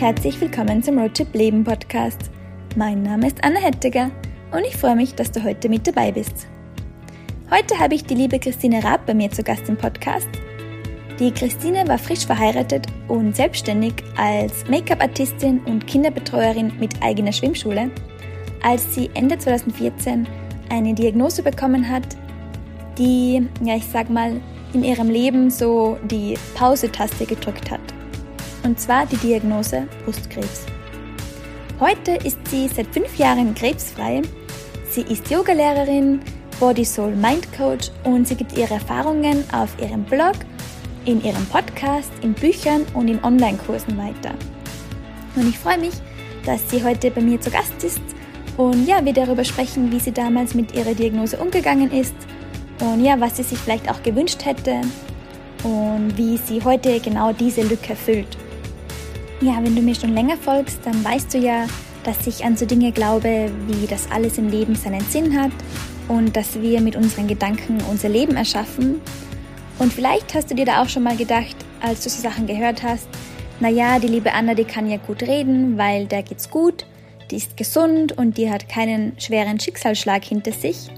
herzlich willkommen zum Roadtrip Leben Podcast. Mein Name ist Anna Hettiger und ich freue mich, dass du heute mit dabei bist. Heute habe ich die liebe Christine Raab bei mir zu Gast im Podcast. Die Christine war frisch verheiratet und selbstständig als Make-up-Artistin und Kinderbetreuerin mit eigener Schwimmschule, als sie Ende 2014 eine Diagnose bekommen hat, die, ja, ich sag mal, in ihrem Leben so die Pause-Taste gedrückt hat und zwar die Diagnose Brustkrebs. Heute ist sie seit fünf Jahren krebsfrei. Sie ist Yogalehrerin, Body Soul Mind Coach und sie gibt ihre Erfahrungen auf ihrem Blog, in ihrem Podcast, in Büchern und in Online-Kursen weiter. Und ich freue mich, dass sie heute bei mir zu Gast ist und ja, wir darüber sprechen, wie sie damals mit ihrer Diagnose umgegangen ist und ja, was sie sich vielleicht auch gewünscht hätte und wie sie heute genau diese Lücke füllt. Ja, wenn du mir schon länger folgst, dann weißt du ja, dass ich an so Dinge glaube, wie das alles im Leben seinen Sinn hat und dass wir mit unseren Gedanken unser Leben erschaffen. Und vielleicht hast du dir da auch schon mal gedacht, als du so Sachen gehört hast, naja, die liebe Anna, die kann ja gut reden, weil der geht's gut, die ist gesund und die hat keinen schweren Schicksalsschlag hinter sich.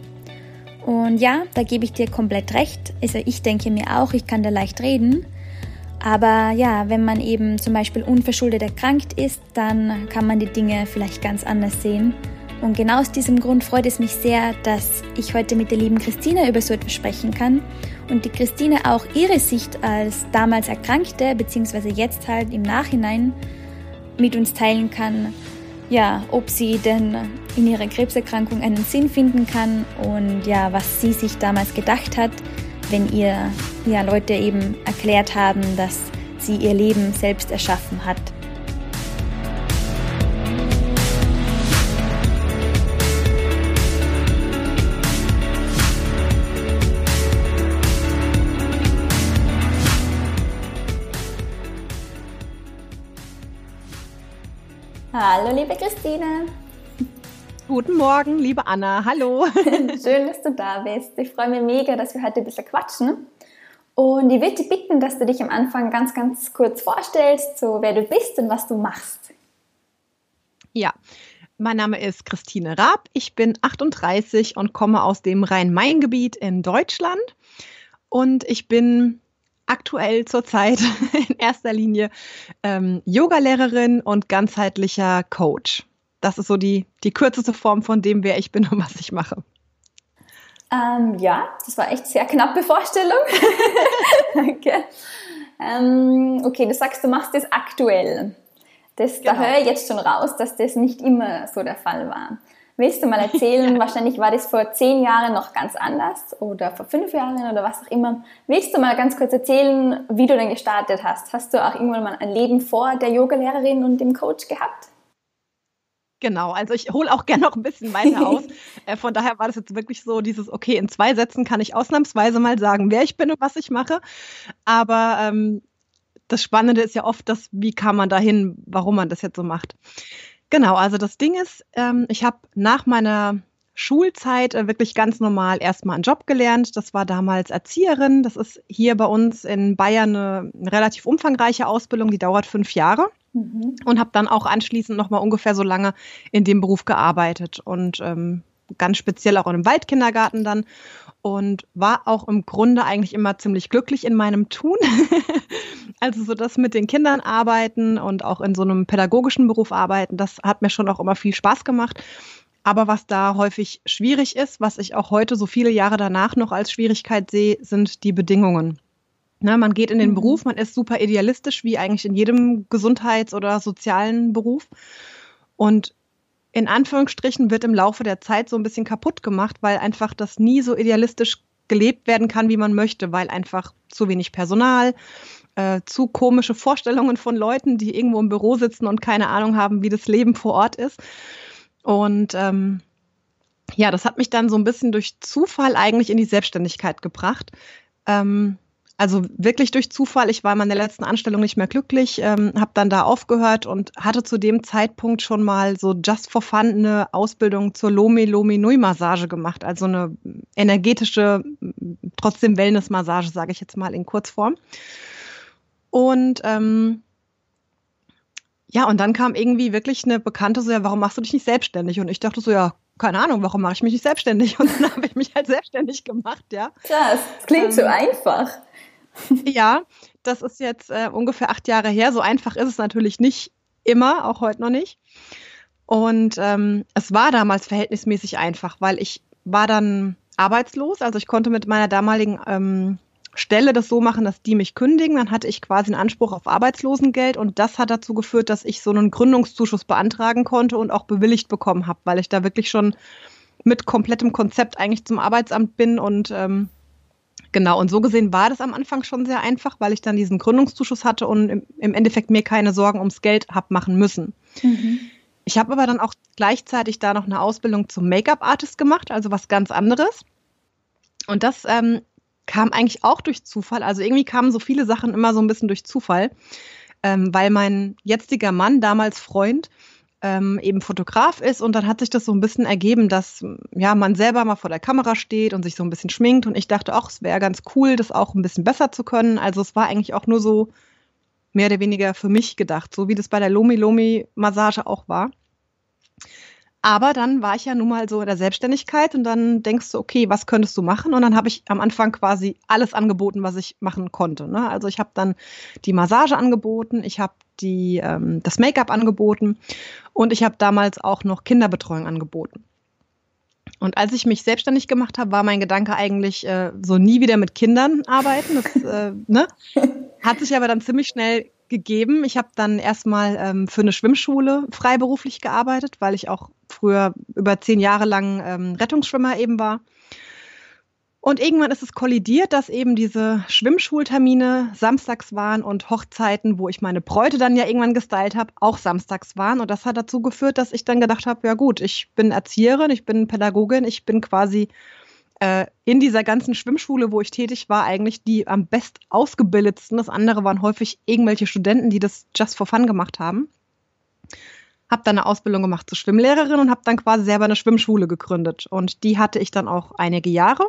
Und ja, da gebe ich dir komplett recht. Also ich denke mir auch, ich kann da leicht reden. Aber ja, wenn man eben zum Beispiel unverschuldet erkrankt ist, dann kann man die Dinge vielleicht ganz anders sehen. Und genau aus diesem Grund freut es mich sehr, dass ich heute mit der lieben Christina über so etwas sprechen kann. Und die Christine auch ihre Sicht als damals Erkrankte, beziehungsweise jetzt halt im Nachhinein mit uns teilen kann, ja, ob sie denn in ihrer Krebserkrankung einen Sinn finden kann und ja, was sie sich damals gedacht hat, wenn ihr ja Leute eben erklärt haben, dass sie ihr Leben selbst erschaffen hat. Hallo, liebe Christine. Guten Morgen, liebe Anna. Hallo. Schön, dass du da bist. Ich freue mich mega, dass wir heute ein bisschen quatschen. Und ich würde dich bitten, dass du dich am Anfang ganz, ganz kurz vorstellst, so wer du bist und was du machst. Ja, mein Name ist Christine Raab. Ich bin 38 und komme aus dem Rhein-Main-Gebiet in Deutschland. Und ich bin aktuell zurzeit in erster Linie ähm, Yogalehrerin und ganzheitlicher Coach das ist so die, die kürzeste Form von dem, wer ich bin und was ich mache. Ähm, ja, das war echt sehr knappe Vorstellung. Danke. Ähm, okay, du sagst, du machst das aktuell. Das, genau. Da höre ich jetzt schon raus, dass das nicht immer so der Fall war. Willst du mal erzählen, ja. wahrscheinlich war das vor zehn Jahren noch ganz anders oder vor fünf Jahren oder was auch immer. Willst du mal ganz kurz erzählen, wie du denn gestartet hast? Hast du auch irgendwann mal ein Leben vor der Yogalehrerin und dem Coach gehabt? Genau, also ich hole auch gerne noch ein bisschen weiter aus. äh, von daher war das jetzt wirklich so dieses, okay, in zwei Sätzen kann ich ausnahmsweise mal sagen, wer ich bin und was ich mache. Aber ähm, das Spannende ist ja oft, das, wie kam man dahin, warum man das jetzt so macht. Genau, also das Ding ist, ähm, ich habe nach meiner Schulzeit äh, wirklich ganz normal erstmal einen Job gelernt. Das war damals Erzieherin. Das ist hier bei uns in Bayern eine relativ umfangreiche Ausbildung, die dauert fünf Jahre. Mhm. Und habe dann auch anschließend nochmal ungefähr so lange in dem Beruf gearbeitet und ähm, ganz speziell auch in einem Waldkindergarten dann und war auch im Grunde eigentlich immer ziemlich glücklich in meinem Tun. also so das mit den Kindern arbeiten und auch in so einem pädagogischen Beruf arbeiten, das hat mir schon auch immer viel Spaß gemacht. Aber was da häufig schwierig ist, was ich auch heute so viele Jahre danach noch als Schwierigkeit sehe, sind die Bedingungen. Ne, man geht in den mhm. Beruf, man ist super idealistisch, wie eigentlich in jedem Gesundheits- oder sozialen Beruf. Und in Anführungsstrichen wird im Laufe der Zeit so ein bisschen kaputt gemacht, weil einfach das nie so idealistisch gelebt werden kann, wie man möchte, weil einfach zu wenig Personal, äh, zu komische Vorstellungen von Leuten, die irgendwo im Büro sitzen und keine Ahnung haben, wie das Leben vor Ort ist. Und ähm, ja, das hat mich dann so ein bisschen durch Zufall eigentlich in die Selbstständigkeit gebracht. Ähm, also wirklich durch Zufall. Ich war in meiner letzten Anstellung nicht mehr glücklich, ähm, habe dann da aufgehört und hatte zu dem Zeitpunkt schon mal so just for fun eine Ausbildung zur Lomi Lomi Nui Massage gemacht, also eine energetische, trotzdem Wellness Massage, sage ich jetzt mal in Kurzform. Und ähm, ja, und dann kam irgendwie wirklich eine Bekannte so, ja, warum machst du dich nicht selbstständig? Und ich dachte so, ja, keine Ahnung, warum mache ich mich nicht selbstständig? Und dann habe ich mich halt selbstständig gemacht, ja. Krass, das klingt ähm, so einfach. Ja, das ist jetzt äh, ungefähr acht Jahre her. So einfach ist es natürlich nicht immer, auch heute noch nicht. Und ähm, es war damals verhältnismäßig einfach, weil ich war dann arbeitslos. Also ich konnte mit meiner damaligen ähm, Stelle das so machen, dass die mich kündigen. Dann hatte ich quasi einen Anspruch auf Arbeitslosengeld und das hat dazu geführt, dass ich so einen Gründungszuschuss beantragen konnte und auch bewilligt bekommen habe, weil ich da wirklich schon mit komplettem Konzept eigentlich zum Arbeitsamt bin und ähm, genau, und so gesehen war das am Anfang schon sehr einfach, weil ich dann diesen Gründungszuschuss hatte und im, im Endeffekt mir keine Sorgen ums Geld habe machen müssen. Mhm. Ich habe aber dann auch gleichzeitig da noch eine Ausbildung zum Make-up-Artist gemacht, also was ganz anderes. Und das ähm, kam eigentlich auch durch Zufall. Also irgendwie kamen so viele Sachen immer so ein bisschen durch Zufall, ähm, weil mein jetziger Mann, damals Freund, ähm, eben Fotograf ist und dann hat sich das so ein bisschen ergeben, dass ja man selber mal vor der Kamera steht und sich so ein bisschen schminkt und ich dachte auch, es wäre ganz cool, das auch ein bisschen besser zu können. Also es war eigentlich auch nur so mehr oder weniger für mich gedacht, so wie das bei der Lomi Lomi Massage auch war. Aber dann war ich ja nun mal so in der Selbstständigkeit und dann denkst du, okay, was könntest du machen? Und dann habe ich am Anfang quasi alles angeboten, was ich machen konnte. Ne? Also ich habe dann die Massage angeboten, ich habe die ähm, das Make-up angeboten und ich habe damals auch noch Kinderbetreuung angeboten. Und als ich mich selbstständig gemacht habe, war mein Gedanke eigentlich äh, so nie wieder mit Kindern arbeiten. Das, äh, ne? Hat sich aber dann ziemlich schnell gegeben. Ich habe dann erstmal ähm, für eine Schwimmschule freiberuflich gearbeitet, weil ich auch früher über zehn Jahre lang ähm, Rettungsschwimmer eben war. Und irgendwann ist es kollidiert, dass eben diese Schwimmschultermine samstags waren und Hochzeiten, wo ich meine Bräute dann ja irgendwann gestylt habe, auch samstags waren. Und das hat dazu geführt, dass ich dann gedacht habe, ja gut, ich bin Erzieherin, ich bin Pädagogin, ich bin quasi äh, in dieser ganzen Schwimmschule, wo ich tätig war, eigentlich die am best ausgebildetsten. Das andere waren häufig irgendwelche Studenten, die das just for fun gemacht haben. Habe dann eine Ausbildung gemacht zur Schwimmlehrerin und habe dann quasi selber eine Schwimmschule gegründet. Und die hatte ich dann auch einige Jahre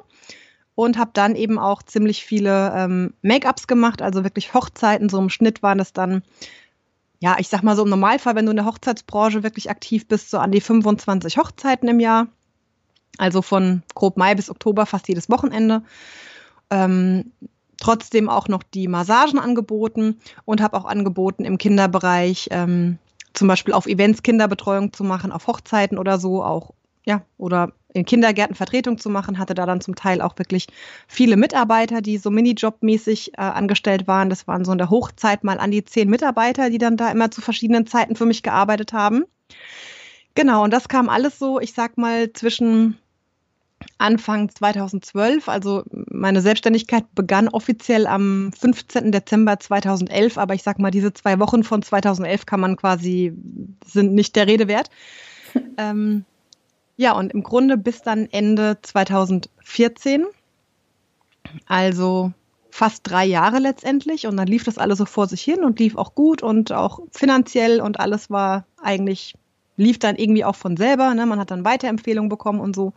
und habe dann eben auch ziemlich viele ähm, Make-ups gemacht, also wirklich Hochzeiten. So im Schnitt waren es dann, ja, ich sag mal so im Normalfall, wenn du in der Hochzeitsbranche wirklich aktiv bist, so an die 25 Hochzeiten im Jahr. Also von grob Mai bis Oktober fast jedes Wochenende. Ähm, trotzdem auch noch die Massagen angeboten und habe auch angeboten im Kinderbereich ähm, zum Beispiel auf Events Kinderbetreuung zu machen, auf Hochzeiten oder so auch, ja, oder in Kindergärten Vertretung zu machen, hatte da dann zum Teil auch wirklich viele Mitarbeiter, die so Minijobmäßig äh, angestellt waren. Das waren so in der Hochzeit mal an die zehn Mitarbeiter, die dann da immer zu verschiedenen Zeiten für mich gearbeitet haben. Genau, und das kam alles so, ich sag mal, zwischen Anfang 2012. Also meine Selbstständigkeit begann offiziell am 15. Dezember 2011, aber ich sag mal, diese zwei Wochen von 2011 kann man quasi, sind nicht der Rede wert. ähm, ja, und im Grunde bis dann Ende 2014, also fast drei Jahre letztendlich. Und dann lief das alles so vor sich hin und lief auch gut und auch finanziell und alles war eigentlich, lief dann irgendwie auch von selber. Ne? Man hat dann Weiterempfehlungen bekommen und so.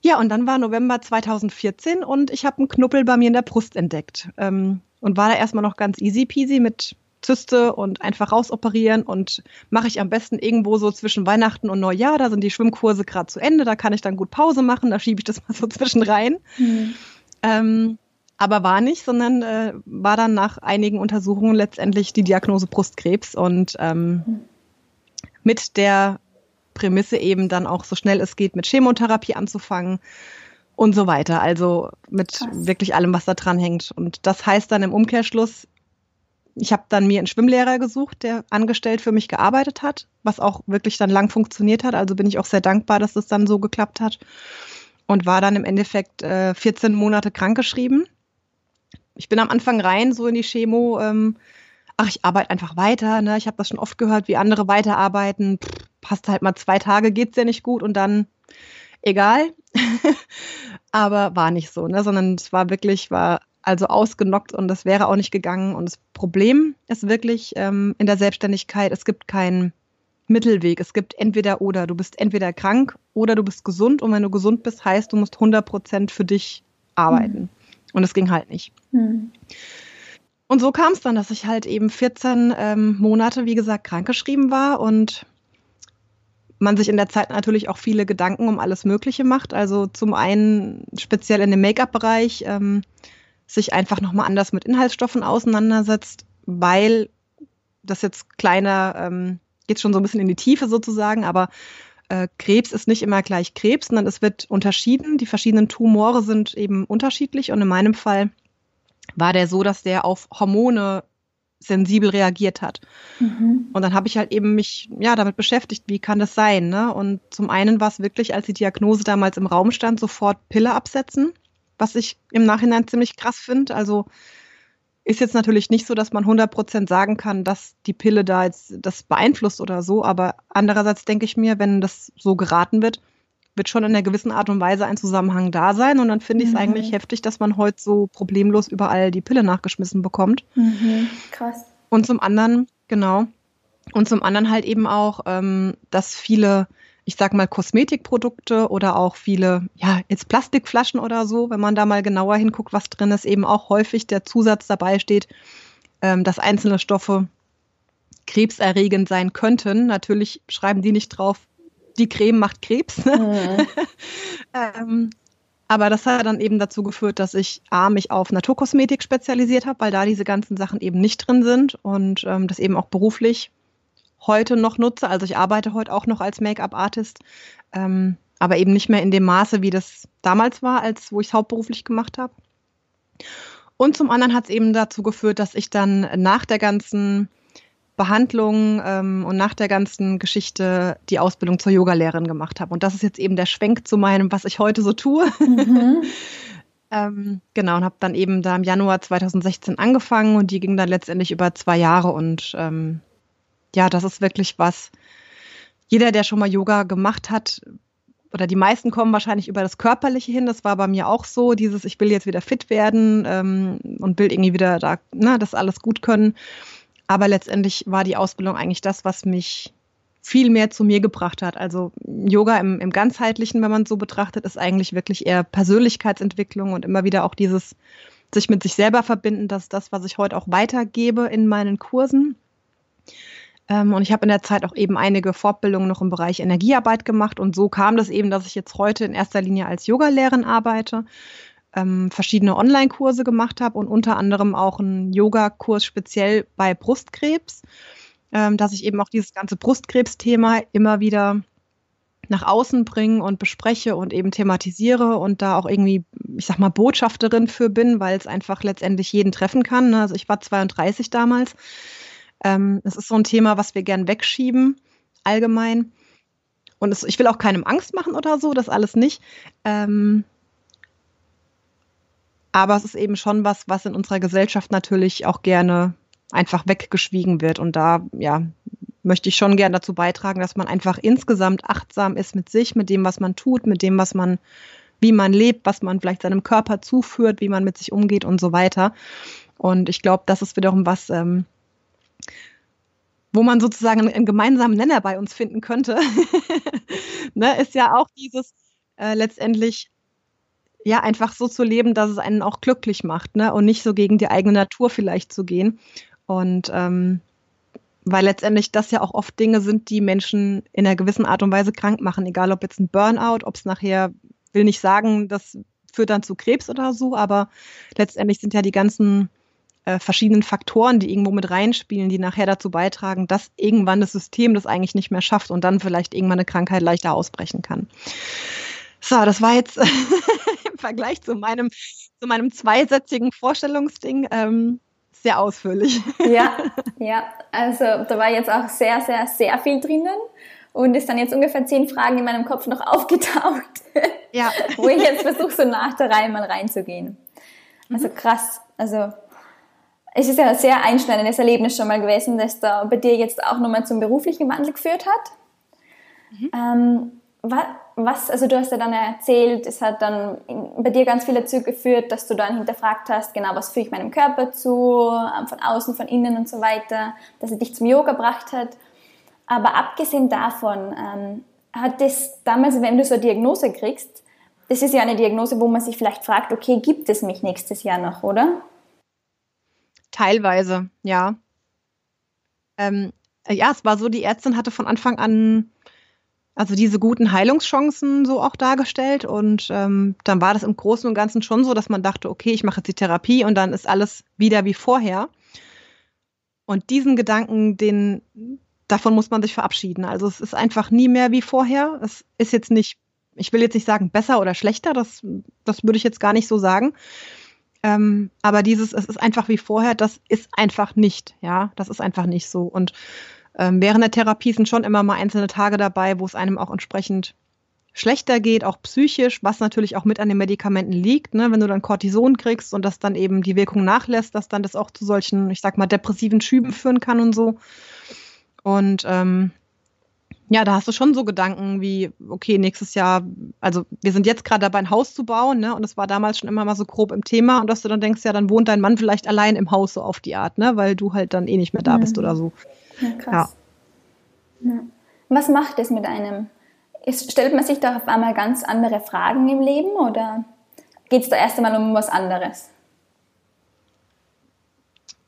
Ja, und dann war November 2014 und ich habe einen Knuppel bei mir in der Brust entdeckt. Ähm, und war da erstmal noch ganz easy peasy mit Zyste und einfach rausoperieren und mache ich am besten irgendwo so zwischen Weihnachten und Neujahr. Da sind die Schwimmkurse gerade zu Ende, da kann ich dann gut Pause machen, da schiebe ich das mal so zwischen rein. Mhm. Ähm, aber war nicht, sondern äh, war dann nach einigen Untersuchungen letztendlich die Diagnose Brustkrebs und ähm, mhm. mit der Prämisse eben dann auch so schnell es geht mit Chemotherapie anzufangen und so weiter. Also mit Krass. wirklich allem, was da dran hängt. Und das heißt dann im Umkehrschluss, ich habe dann mir einen Schwimmlehrer gesucht, der angestellt für mich gearbeitet hat, was auch wirklich dann lang funktioniert hat. Also bin ich auch sehr dankbar, dass das dann so geklappt hat. Und war dann im Endeffekt äh, 14 Monate krankgeschrieben. Ich bin am Anfang rein, so in die Chemo, ähm, ach, ich arbeite einfach weiter. Ne? Ich habe das schon oft gehört, wie andere weiterarbeiten. Pff, passt halt mal zwei Tage, geht's ja nicht gut und dann egal. Aber war nicht so, ne? sondern es war wirklich, war also ausgenockt und das wäre auch nicht gegangen. Und das Problem ist wirklich ähm, in der Selbstständigkeit, es gibt keinen Mittelweg. Es gibt entweder oder. Du bist entweder krank oder du bist gesund. Und wenn du gesund bist, heißt, du musst 100 Prozent für dich arbeiten. Mhm. Und es ging halt nicht. Mhm. Und so kam es dann, dass ich halt eben 14 ähm, Monate, wie gesagt, krankgeschrieben war und man sich in der Zeit natürlich auch viele Gedanken um alles Mögliche macht. Also zum einen speziell in dem Make-up-Bereich ähm, sich einfach nochmal anders mit Inhaltsstoffen auseinandersetzt, weil das jetzt kleiner, ähm, geht schon so ein bisschen in die Tiefe sozusagen, aber äh, Krebs ist nicht immer gleich Krebs, sondern es wird unterschieden. Die verschiedenen Tumore sind eben unterschiedlich und in meinem Fall war der so, dass der auf Hormone sensibel reagiert hat. Mhm. Und dann habe ich halt eben mich ja damit beschäftigt, wie kann das sein? Ne? Und zum einen war es wirklich, als die Diagnose damals im Raum stand, sofort Pille absetzen, was ich im Nachhinein ziemlich krass finde. Also ist jetzt natürlich nicht so, dass man 100% sagen kann, dass die Pille da jetzt das beeinflusst oder so, aber andererseits denke ich mir, wenn das so geraten wird, wird schon in einer gewissen Art und Weise ein Zusammenhang da sein. Und dann finde ich es mhm. eigentlich heftig, dass man heute so problemlos überall die Pille nachgeschmissen bekommt. Mhm. Krass. Und zum anderen, genau, und zum anderen halt eben auch, ähm, dass viele, ich sag mal, Kosmetikprodukte oder auch viele, ja, jetzt Plastikflaschen oder so, wenn man da mal genauer hinguckt, was drin ist, eben auch häufig der Zusatz dabei steht, ähm, dass einzelne Stoffe krebserregend sein könnten. Natürlich schreiben die nicht drauf, die Creme macht Krebs. Mhm. ähm, aber das hat dann eben dazu geführt, dass ich A, mich auf Naturkosmetik spezialisiert habe, weil da diese ganzen Sachen eben nicht drin sind und ähm, das eben auch beruflich heute noch nutze. Also ich arbeite heute auch noch als Make-up-Artist, ähm, aber eben nicht mehr in dem Maße, wie das damals war, als wo ich es hauptberuflich gemacht habe. Und zum anderen hat es eben dazu geführt, dass ich dann nach der ganzen Behandlung ähm, und nach der ganzen Geschichte die Ausbildung zur Yogalehrerin gemacht habe. Und das ist jetzt eben der Schwenk zu meinem, was ich heute so tue. Mhm. ähm, genau, und habe dann eben da im Januar 2016 angefangen und die ging dann letztendlich über zwei Jahre. Und ähm, ja, das ist wirklich was, jeder, der schon mal Yoga gemacht hat, oder die meisten kommen wahrscheinlich über das Körperliche hin. Das war bei mir auch so, dieses, ich will jetzt wieder fit werden ähm, und will irgendwie wieder da, ne, das alles gut können. Aber letztendlich war die Ausbildung eigentlich das, was mich viel mehr zu mir gebracht hat. Also Yoga im, im ganzheitlichen, wenn man es so betrachtet, ist eigentlich wirklich eher Persönlichkeitsentwicklung und immer wieder auch dieses sich mit sich selber verbinden, das ist das, was ich heute auch weitergebe in meinen Kursen. Ähm, und ich habe in der Zeit auch eben einige Fortbildungen noch im Bereich Energiearbeit gemacht und so kam das eben, dass ich jetzt heute in erster Linie als Yogalehrerin arbeite ähm, verschiedene Online-Kurse gemacht habe und unter anderem auch einen Yoga-Kurs speziell bei Brustkrebs, ähm, dass ich eben auch dieses ganze Brustkrebsthema immer wieder nach außen bringe und bespreche und eben thematisiere und da auch irgendwie, ich sag mal, Botschafterin für bin, weil es einfach letztendlich jeden treffen kann. Ne? Also ich war 32 damals. Ähm, es ist so ein Thema, was wir gern wegschieben, allgemein. Und es, ich will auch keinem Angst machen oder so, das alles nicht. Ähm, aber es ist eben schon was, was in unserer Gesellschaft natürlich auch gerne einfach weggeschwiegen wird. Und da, ja, möchte ich schon gerne dazu beitragen, dass man einfach insgesamt achtsam ist mit sich, mit dem, was man tut, mit dem, was man, wie man lebt, was man vielleicht seinem Körper zuführt, wie man mit sich umgeht und so weiter. Und ich glaube, das ist wiederum was, ähm, wo man sozusagen einen, gemeinsamen Nenner bei uns finden könnte, ne, ist ja auch dieses äh, letztendlich ja, einfach so zu leben, dass es einen auch glücklich macht, ne? Und nicht so gegen die eigene Natur vielleicht zu gehen. Und ähm, weil letztendlich das ja auch oft Dinge sind, die Menschen in einer gewissen Art und Weise krank machen, egal ob jetzt ein Burnout, ob es nachher, will nicht sagen, das führt dann zu Krebs oder so, aber letztendlich sind ja die ganzen äh, verschiedenen Faktoren, die irgendwo mit reinspielen, die nachher dazu beitragen, dass irgendwann das System das eigentlich nicht mehr schafft und dann vielleicht irgendwann eine Krankheit leichter ausbrechen kann. So, das war jetzt im Vergleich zu meinem, zu meinem zweisätzigen Vorstellungsding ähm, sehr ausführlich. Ja, ja, also da war jetzt auch sehr, sehr, sehr viel drinnen und ist dann jetzt ungefähr zehn Fragen in meinem Kopf noch aufgetaucht, ja. wo ich jetzt versuche, so nach der Reihe mal reinzugehen. Also mhm. krass, also es ist ja ein sehr einschneidendes Erlebnis schon mal gewesen, das da bei dir jetzt auch nochmal zum beruflichen Wandel geführt hat. Mhm. Ähm, was, also du hast ja dann erzählt, es hat dann bei dir ganz viel dazu geführt, dass du dann hinterfragt hast, genau, was fühle ich meinem Körper zu, ähm, von außen, von innen und so weiter, dass es dich zum Yoga gebracht hat. Aber abgesehen davon, ähm, hat das damals, wenn du so eine Diagnose kriegst, das ist ja eine Diagnose, wo man sich vielleicht fragt, okay, gibt es mich nächstes Jahr noch, oder? Teilweise, ja. Ähm, ja, es war so, die Ärztin hatte von Anfang an also diese guten Heilungschancen so auch dargestellt. Und ähm, dann war das im Großen und Ganzen schon so, dass man dachte, okay, ich mache jetzt die Therapie und dann ist alles wieder wie vorher. Und diesen Gedanken, den, davon muss man sich verabschieden. Also es ist einfach nie mehr wie vorher. Es ist jetzt nicht, ich will jetzt nicht sagen besser oder schlechter, das, das würde ich jetzt gar nicht so sagen. Ähm, aber dieses, es ist einfach wie vorher, das ist einfach nicht, ja, das ist einfach nicht so. Und ähm, während der Therapie sind schon immer mal einzelne Tage dabei, wo es einem auch entsprechend schlechter geht, auch psychisch, was natürlich auch mit an den Medikamenten liegt, ne? wenn du dann Cortison kriegst und das dann eben die Wirkung nachlässt, dass dann das auch zu solchen, ich sag mal, depressiven Schüben führen kann und so. Und ähm, ja, da hast du schon so Gedanken wie, okay, nächstes Jahr, also wir sind jetzt gerade dabei, ein Haus zu bauen, ne? Und es war damals schon immer mal so grob im Thema und dass du dann denkst, ja, dann wohnt dein Mann vielleicht allein im Haus so auf die Art, ne? Weil du halt dann eh nicht mehr da bist mhm. oder so. Ja, krass. Ja. Ja. Was macht es mit einem? Ist, stellt man sich da auf einmal ganz andere Fragen im Leben oder geht es da erst einmal um was anderes?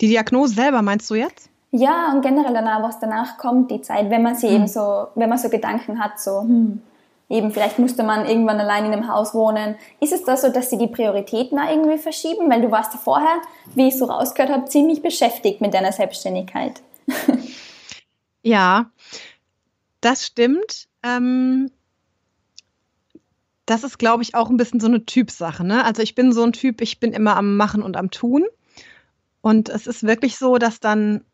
Die Diagnose selber meinst du jetzt? Ja, und generell danach, was danach kommt, die Zeit, wenn man sie hm. eben so, wenn man so Gedanken hat, so, hm, eben vielleicht musste man irgendwann allein in einem Haus wohnen. Ist es da so, dass sie die Prioritäten da irgendwie verschieben? Weil du warst ja vorher, wie ich so rausgehört habe, ziemlich beschäftigt mit deiner Selbstständigkeit. Ja, das stimmt. Ähm, das ist, glaube ich, auch ein bisschen so eine Typsache. Ne? Also ich bin so ein Typ, ich bin immer am Machen und am Tun. Und es ist wirklich so, dass dann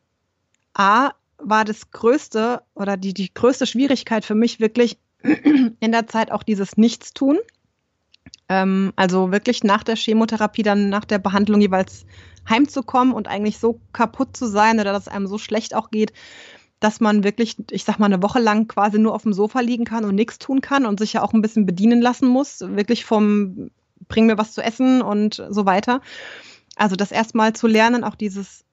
A war das größte oder die, die größte Schwierigkeit für mich wirklich in der Zeit auch dieses Nichtstun. Ähm, also wirklich nach der Chemotherapie, dann nach der Behandlung jeweils heimzukommen und eigentlich so kaputt zu sein oder dass es einem so schlecht auch geht, dass man wirklich, ich sag mal, eine Woche lang quasi nur auf dem Sofa liegen kann und nichts tun kann und sich ja auch ein bisschen bedienen lassen muss, wirklich vom bring mir was zu essen und so weiter. Also das erstmal zu lernen, auch dieses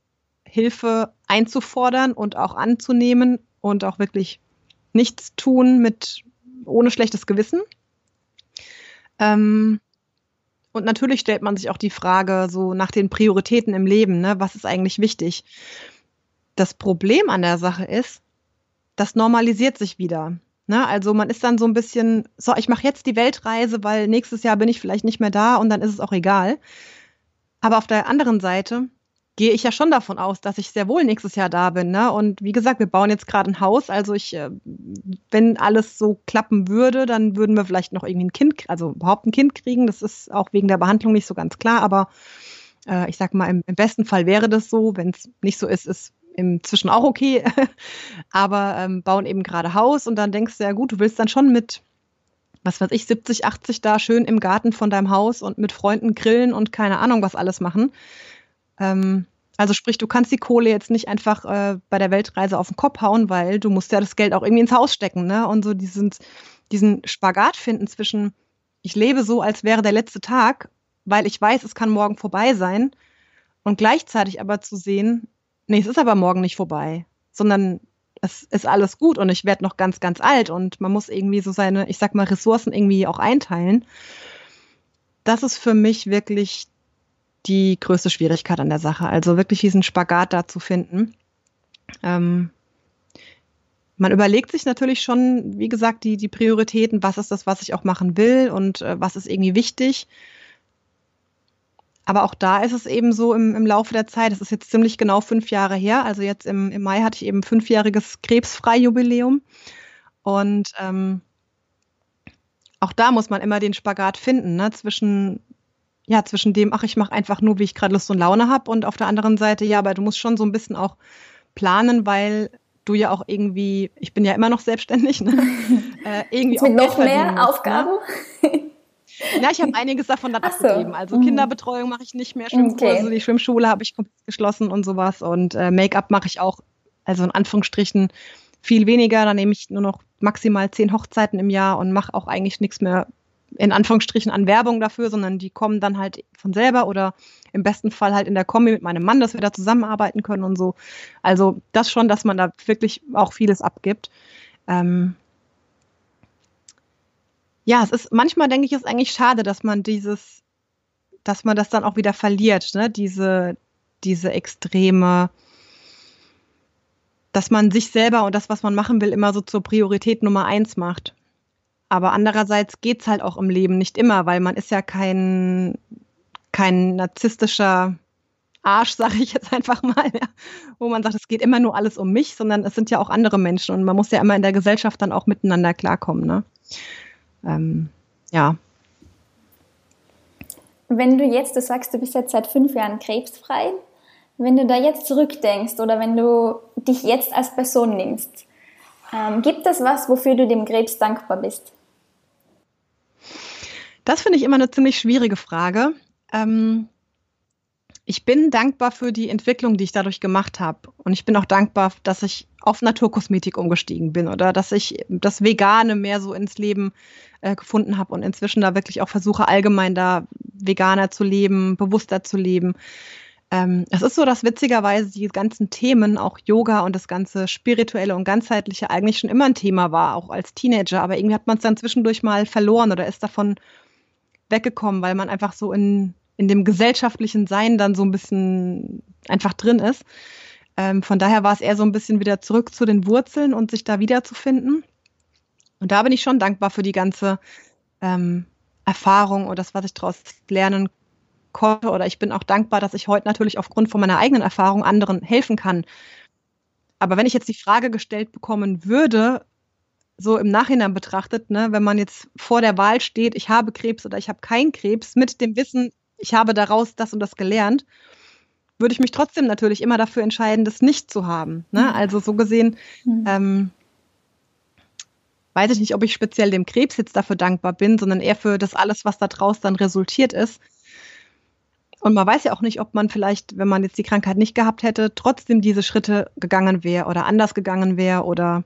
Hilfe einzufordern und auch anzunehmen und auch wirklich nichts tun mit ohne schlechtes Gewissen. Ähm, und natürlich stellt man sich auch die Frage so nach den Prioritäten im Leben, ne? was ist eigentlich wichtig? Das Problem an der Sache ist, das normalisiert sich wieder. Ne? Also man ist dann so ein bisschen, so, ich mache jetzt die Weltreise, weil nächstes Jahr bin ich vielleicht nicht mehr da und dann ist es auch egal. Aber auf der anderen Seite gehe ich ja schon davon aus, dass ich sehr wohl nächstes Jahr da bin. Ne? Und wie gesagt, wir bauen jetzt gerade ein Haus. Also ich, äh, wenn alles so klappen würde, dann würden wir vielleicht noch irgendwie ein Kind, also überhaupt ein Kind kriegen. Das ist auch wegen der Behandlung nicht so ganz klar. Aber äh, ich sag mal, im, im besten Fall wäre das so. Wenn es nicht so ist, ist inzwischen auch okay, aber ähm, bauen eben gerade Haus und dann denkst du ja gut, du willst dann schon mit, was weiß ich, 70, 80 da schön im Garten von deinem Haus und mit Freunden grillen und keine Ahnung was alles machen. Ähm, also sprich, du kannst die Kohle jetzt nicht einfach äh, bei der Weltreise auf den Kopf hauen, weil du musst ja das Geld auch irgendwie ins Haus stecken, ne? Und so diesen, diesen Spagat finden zwischen, ich lebe so, als wäre der letzte Tag, weil ich weiß, es kann morgen vorbei sein. Und gleichzeitig aber zu sehen, nee, es ist aber morgen nicht vorbei, sondern es ist alles gut und ich werde noch ganz, ganz alt und man muss irgendwie so seine, ich sag mal, Ressourcen irgendwie auch einteilen. Das ist für mich wirklich die größte Schwierigkeit an der Sache. Also wirklich diesen Spagat da zu finden. Ähm, man überlegt sich natürlich schon, wie gesagt, die, die Prioritäten, was ist das, was ich auch machen will und äh, was ist irgendwie wichtig. Aber auch da ist es eben so im, im Laufe der Zeit, es ist jetzt ziemlich genau fünf Jahre her, also jetzt im, im Mai hatte ich eben fünfjähriges Krebsfrei-Jubiläum. Und ähm, auch da muss man immer den Spagat finden, ne? zwischen, ja, zwischen dem, ach, ich mache einfach nur, wie ich gerade Lust und Laune habe, und auf der anderen Seite, ja, aber du musst schon so ein bisschen auch planen, weil du ja auch irgendwie, ich bin ja immer noch selbstständig, ne? äh, irgendwie Mit noch mehr musst? Aufgaben? Ne? Ja, ich habe einiges davon dann so. abgegeben. Also mhm. Kinderbetreuung mache ich nicht mehr, Schwimmkurse, okay. die Schwimmschule habe ich komplett geschlossen und sowas. Und äh, Make-up mache ich auch, also in Anführungsstrichen, viel weniger. Da nehme ich nur noch maximal zehn Hochzeiten im Jahr und mache auch eigentlich nichts mehr in Anführungsstrichen an Werbung dafür, sondern die kommen dann halt von selber oder im besten Fall halt in der Kombi mit meinem Mann, dass wir da zusammenarbeiten können und so. Also das schon, dass man da wirklich auch vieles abgibt. Ähm, ja, es ist, manchmal denke ich, ist eigentlich schade, dass man dieses, dass man das dann auch wieder verliert, ne? Diese, diese extreme, dass man sich selber und das, was man machen will, immer so zur Priorität Nummer eins macht. Aber andererseits geht's halt auch im Leben nicht immer, weil man ist ja kein, kein narzisstischer Arsch, sage ich jetzt einfach mal, ja, wo man sagt, es geht immer nur alles um mich, sondern es sind ja auch andere Menschen und man muss ja immer in der Gesellschaft dann auch miteinander klarkommen. Ne? Ähm, ja. Wenn du jetzt, du sagst, du bist jetzt seit fünf Jahren krebsfrei, wenn du da jetzt zurückdenkst oder wenn du dich jetzt als Person nimmst, ähm, gibt es was, wofür du dem Krebs dankbar bist? Das finde ich immer eine ziemlich schwierige Frage. Ähm, ich bin dankbar für die Entwicklung, die ich dadurch gemacht habe. Und ich bin auch dankbar, dass ich auf Naturkosmetik umgestiegen bin oder dass ich das Vegane mehr so ins Leben äh, gefunden habe und inzwischen da wirklich auch versuche, allgemein da veganer zu leben, bewusster zu leben. Ähm, es ist so, dass witzigerweise die ganzen Themen, auch Yoga und das ganze Spirituelle und Ganzheitliche eigentlich schon immer ein Thema war, auch als Teenager. Aber irgendwie hat man es dann zwischendurch mal verloren oder ist davon weggekommen, weil man einfach so in in dem gesellschaftlichen Sein dann so ein bisschen einfach drin ist. Ähm, von daher war es eher so ein bisschen wieder zurück zu den Wurzeln und sich da wiederzufinden. Und da bin ich schon dankbar für die ganze ähm, Erfahrung und das, was ich daraus lernen konnte. Oder ich bin auch dankbar, dass ich heute natürlich aufgrund von meiner eigenen Erfahrung anderen helfen kann. Aber wenn ich jetzt die Frage gestellt bekommen würde, so im Nachhinein betrachtet, ne, wenn man jetzt vor der Wahl steht, ich habe Krebs oder ich habe keinen Krebs, mit dem Wissen, ich habe daraus das und das gelernt, würde ich mich trotzdem natürlich immer dafür entscheiden, das nicht zu haben. Ne? Mhm. Also so gesehen, mhm. ähm, weiß ich nicht, ob ich speziell dem Krebs jetzt dafür dankbar bin, sondern eher für das alles, was da draus dann resultiert ist. Und man weiß ja auch nicht, ob man vielleicht, wenn man jetzt die Krankheit nicht gehabt hätte, trotzdem diese Schritte gegangen wäre oder anders gegangen wäre oder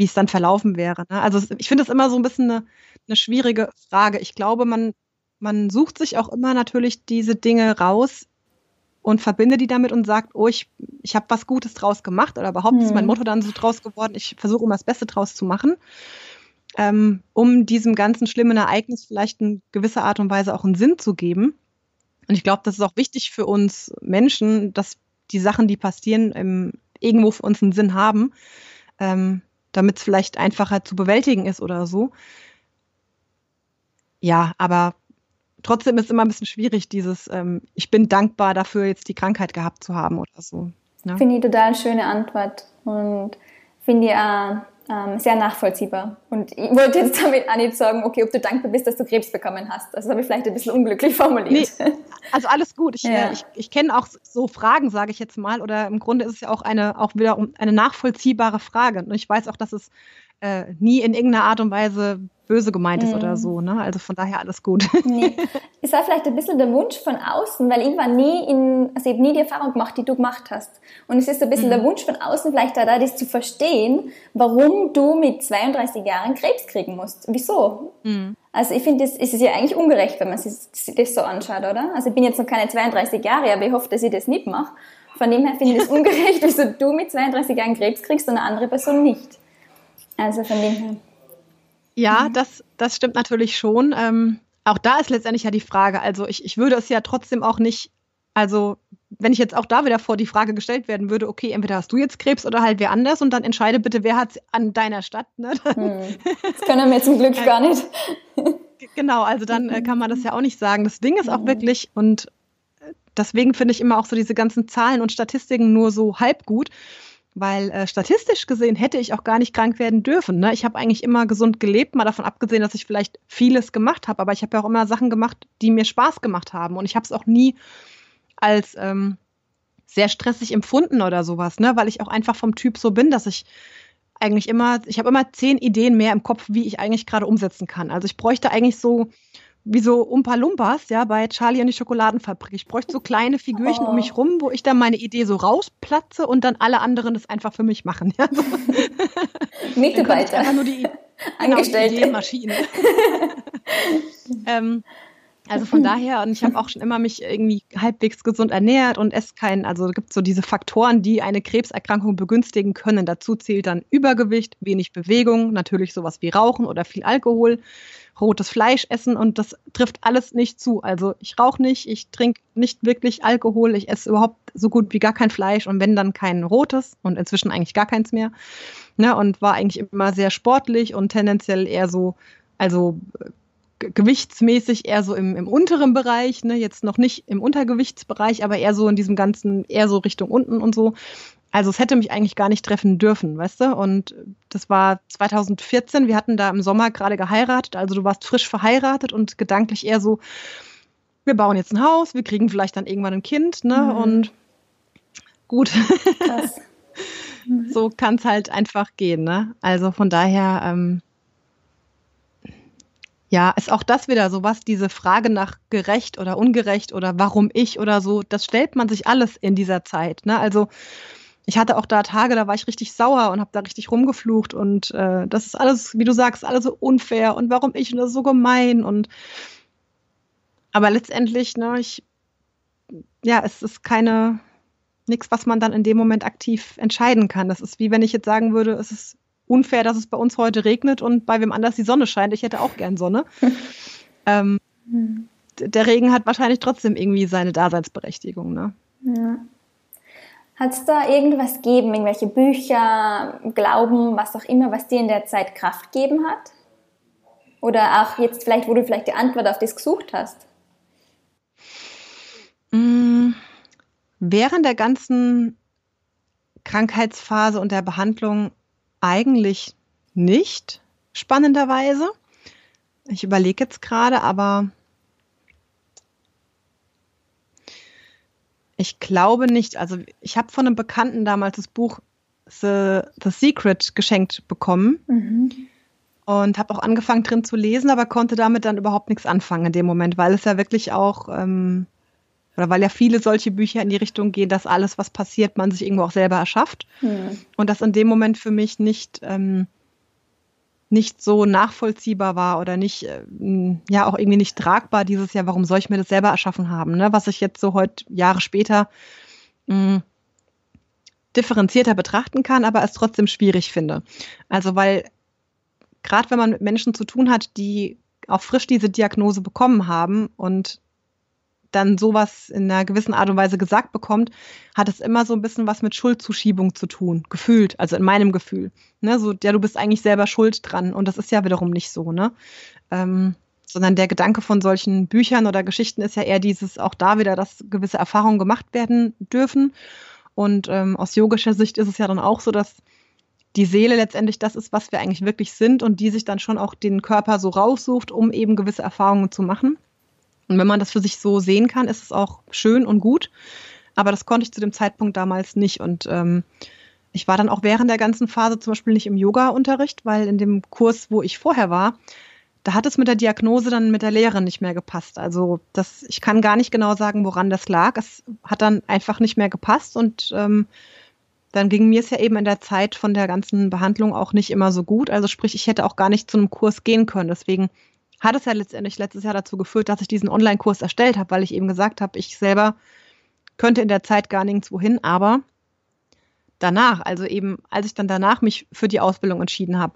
wie es dann verlaufen wäre. Ne? Also ich finde es immer so ein bisschen eine, eine schwierige Frage. Ich glaube, man man sucht sich auch immer natürlich diese Dinge raus und verbindet die damit und sagt, oh, ich, ich habe was Gutes draus gemacht oder überhaupt hm. ist mein mhm. Motto dann so draus geworden, ich versuche immer das Beste draus zu machen, ähm, um diesem ganzen schlimmen Ereignis vielleicht in gewisser Art und Weise auch einen Sinn zu geben. Und ich glaube, das ist auch wichtig für uns Menschen, dass die Sachen, die passieren, im, irgendwo für uns einen Sinn haben, ähm, damit es vielleicht einfacher zu bewältigen ist oder so. Ja, aber trotzdem ist es immer ein bisschen schwierig, dieses, ähm, ich bin dankbar dafür, jetzt die Krankheit gehabt zu haben oder so. Ne? Finde ich total schöne Antwort und finde ich auch ähm, sehr nachvollziehbar. Und ich wollte jetzt damit auch nicht sagen, okay, ob du dankbar bist, dass du Krebs bekommen hast. Also das habe ich vielleicht ein bisschen unglücklich formuliert. Nee, also alles gut. Ich, ja. äh, ich, ich kenne auch so Fragen, sage ich jetzt mal, oder im Grunde ist es ja auch eine, auch wieder eine nachvollziehbare Frage. Und ich weiß auch, dass es äh, nie in irgendeiner Art und Weise böse gemeint ist mhm. oder so. Ne? Also von daher alles gut. Nee. Es war vielleicht ein bisschen der Wunsch von außen, weil ich war nie in, also ich habe nie die Erfahrung gemacht, die du gemacht hast. Und es ist ein bisschen mhm. der Wunsch von außen, vielleicht da, das zu verstehen, warum du mit 32 Jahren Krebs kriegen musst. Wieso? Mhm. Also ich finde, es ist ja eigentlich ungerecht, wenn man sich das so anschaut, oder? Also ich bin jetzt noch keine 32 Jahre, aber ich hoffe, dass ich das nicht mache. Von dem her finde ich es ungerecht, wieso du mit 32 Jahren Krebs kriegst und eine andere Person nicht. Also von dem her. Ja, mhm. das, das stimmt natürlich schon. Ähm, auch da ist letztendlich ja die Frage, also ich, ich würde es ja trotzdem auch nicht, also wenn ich jetzt auch da wieder vor die Frage gestellt werden würde, okay, entweder hast du jetzt Krebs oder halt wer anders und dann entscheide bitte, wer hat es an deiner Stadt. Ne? Hm. Das können wir zum Glück gar nicht. Genau, also dann äh, kann man das ja auch nicht sagen. Das Ding ist auch wirklich, und äh, deswegen finde ich immer auch so diese ganzen Zahlen und Statistiken nur so halb gut weil äh, statistisch gesehen hätte ich auch gar nicht krank werden dürfen. Ne? Ich habe eigentlich immer gesund gelebt, mal davon abgesehen, dass ich vielleicht vieles gemacht habe, aber ich habe ja auch immer Sachen gemacht, die mir Spaß gemacht haben und ich habe es auch nie als ähm, sehr stressig empfunden oder sowas, ne? weil ich auch einfach vom Typ so bin, dass ich eigentlich immer, ich habe immer zehn Ideen mehr im Kopf, wie ich eigentlich gerade umsetzen kann. Also ich bräuchte eigentlich so wie so Umpa Lumpas, ja, bei Charlie und die Schokoladenfabrik. Ich bräuchte so kleine Figürchen oh. um mich rum, wo ich dann meine Idee so rausplatze und dann alle anderen das einfach für mich machen. Ja, so. Mitarbeiter. Einfach nur die, genau, Angestellte. Genau, Ideenmaschine. ähm, Also von daher, und ich habe auch schon immer mich irgendwie halbwegs gesund ernährt und esse keinen, also es gibt so diese Faktoren, die eine Krebserkrankung begünstigen können. Dazu zählt dann Übergewicht, wenig Bewegung, natürlich sowas wie Rauchen oder viel Alkohol, rotes Fleisch essen und das trifft alles nicht zu. Also ich rauche nicht, ich trinke nicht wirklich Alkohol, ich esse überhaupt so gut wie gar kein Fleisch und wenn dann kein rotes und inzwischen eigentlich gar keins mehr. Ne, und war eigentlich immer sehr sportlich und tendenziell eher so, also gewichtsmäßig eher so im, im unteren Bereich, ne, jetzt noch nicht im Untergewichtsbereich, aber eher so in diesem ganzen, eher so Richtung unten und so. Also es hätte mich eigentlich gar nicht treffen dürfen, weißt du? Und das war 2014, wir hatten da im Sommer gerade geheiratet, also du warst frisch verheiratet und gedanklich eher so, wir bauen jetzt ein Haus, wir kriegen vielleicht dann irgendwann ein Kind, ne? Mhm. Und gut. Krass. so kann es halt einfach gehen, ne? Also von daher, ähm, ja, ist auch das wieder so was, diese Frage nach gerecht oder ungerecht oder warum ich oder so, das stellt man sich alles in dieser Zeit. Ne? Also ich hatte auch da Tage, da war ich richtig sauer und habe da richtig rumgeflucht und äh, das ist alles, wie du sagst, alles so unfair und warum ich und das ist so gemein und aber letztendlich, ne, ich, ja, es ist keine, nichts, was man dann in dem Moment aktiv entscheiden kann. Das ist wie wenn ich jetzt sagen würde, es ist unfair, dass es bei uns heute regnet und bei wem anders die Sonne scheint. Ich hätte auch gern Sonne. ähm, der Regen hat wahrscheinlich trotzdem irgendwie seine Daseinsberechtigung. Ne? Ja. Hat es da irgendwas gegeben, irgendwelche Bücher, Glauben, was auch immer, was dir in der Zeit Kraft gegeben hat? Oder auch jetzt vielleicht, wo du vielleicht die Antwort auf das gesucht hast? Mm, während der ganzen Krankheitsphase und der Behandlung eigentlich nicht, spannenderweise. Ich überlege jetzt gerade, aber ich glaube nicht. Also ich habe von einem Bekannten damals das Buch The, The Secret geschenkt bekommen. Mhm. Und habe auch angefangen drin zu lesen, aber konnte damit dann überhaupt nichts anfangen in dem Moment, weil es ja wirklich auch ähm, oder weil ja viele solche Bücher in die Richtung gehen, dass alles, was passiert, man sich irgendwo auch selber erschafft. Hm. Und das in dem Moment für mich nicht, ähm, nicht so nachvollziehbar war oder nicht, äh, ja, auch irgendwie nicht tragbar dieses Jahr, warum soll ich mir das selber erschaffen haben, ne? Was ich jetzt so heute, Jahre später, mh, differenzierter betrachten kann, aber es trotzdem schwierig finde. Also, weil gerade wenn man mit Menschen zu tun hat, die auch frisch diese Diagnose bekommen haben und dann sowas in einer gewissen Art und Weise gesagt bekommt, hat es immer so ein bisschen was mit Schuldzuschiebung zu tun, gefühlt, also in meinem Gefühl. Ne? So, ja, du bist eigentlich selber schuld dran und das ist ja wiederum nicht so, ne? Ähm, sondern der Gedanke von solchen Büchern oder Geschichten ist ja eher dieses, auch da wieder, dass gewisse Erfahrungen gemacht werden dürfen. Und ähm, aus yogischer Sicht ist es ja dann auch so, dass die Seele letztendlich das ist, was wir eigentlich wirklich sind und die sich dann schon auch den Körper so raussucht, um eben gewisse Erfahrungen zu machen. Und wenn man das für sich so sehen kann, ist es auch schön und gut. Aber das konnte ich zu dem Zeitpunkt damals nicht. Und ähm, ich war dann auch während der ganzen Phase zum Beispiel nicht im Yoga-Unterricht, weil in dem Kurs, wo ich vorher war, da hat es mit der Diagnose dann mit der Lehrerin nicht mehr gepasst. Also das, ich kann gar nicht genau sagen, woran das lag. Es hat dann einfach nicht mehr gepasst und ähm, dann ging mir es ja eben in der Zeit von der ganzen Behandlung auch nicht immer so gut. Also sprich, ich hätte auch gar nicht zu einem Kurs gehen können. Deswegen hat es ja letztendlich letztes Jahr dazu geführt, dass ich diesen Online-Kurs erstellt habe, weil ich eben gesagt habe, ich selber könnte in der Zeit gar nirgendwo hin, aber danach, also eben, als ich dann danach mich für die Ausbildung entschieden habe,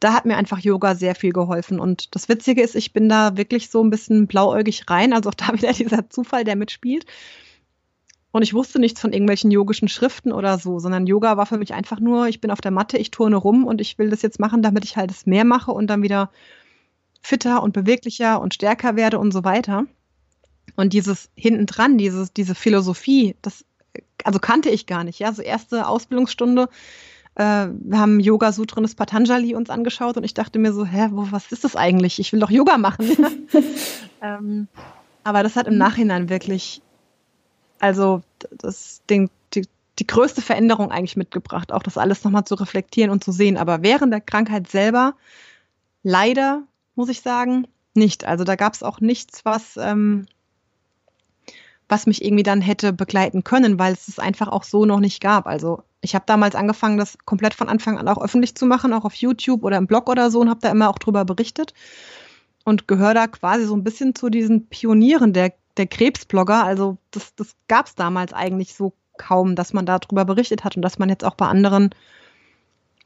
da hat mir einfach Yoga sehr viel geholfen. Und das Witzige ist, ich bin da wirklich so ein bisschen blauäugig rein, also auch da wieder dieser Zufall, der mitspielt. Und ich wusste nichts von irgendwelchen yogischen Schriften oder so, sondern Yoga war für mich einfach nur, ich bin auf der Matte, ich turne rum und ich will das jetzt machen, damit ich halt es mehr mache und dann wieder fitter und beweglicher und stärker werde und so weiter. Und dieses hintendran, dieses, diese Philosophie, das also kannte ich gar nicht. Ja, so erste Ausbildungsstunde, äh, wir haben Yoga Sutren des Patanjali uns angeschaut und ich dachte mir so, hä, wo, was ist das eigentlich? Ich will doch Yoga machen. ähm, aber das hat im Nachhinein wirklich, also das Ding, die, die größte Veränderung eigentlich mitgebracht, auch das alles nochmal zu reflektieren und zu sehen. Aber während der Krankheit selber leider muss ich sagen, nicht. Also da gab es auch nichts, was, ähm, was mich irgendwie dann hätte begleiten können, weil es es einfach auch so noch nicht gab. Also ich habe damals angefangen, das komplett von Anfang an auch öffentlich zu machen, auch auf YouTube oder im Blog oder so und habe da immer auch drüber berichtet. und gehöre da quasi so ein bisschen zu diesen Pionieren der, der Krebsblogger. Also das, das gab es damals eigentlich so kaum, dass man darüber berichtet hat und dass man jetzt auch bei anderen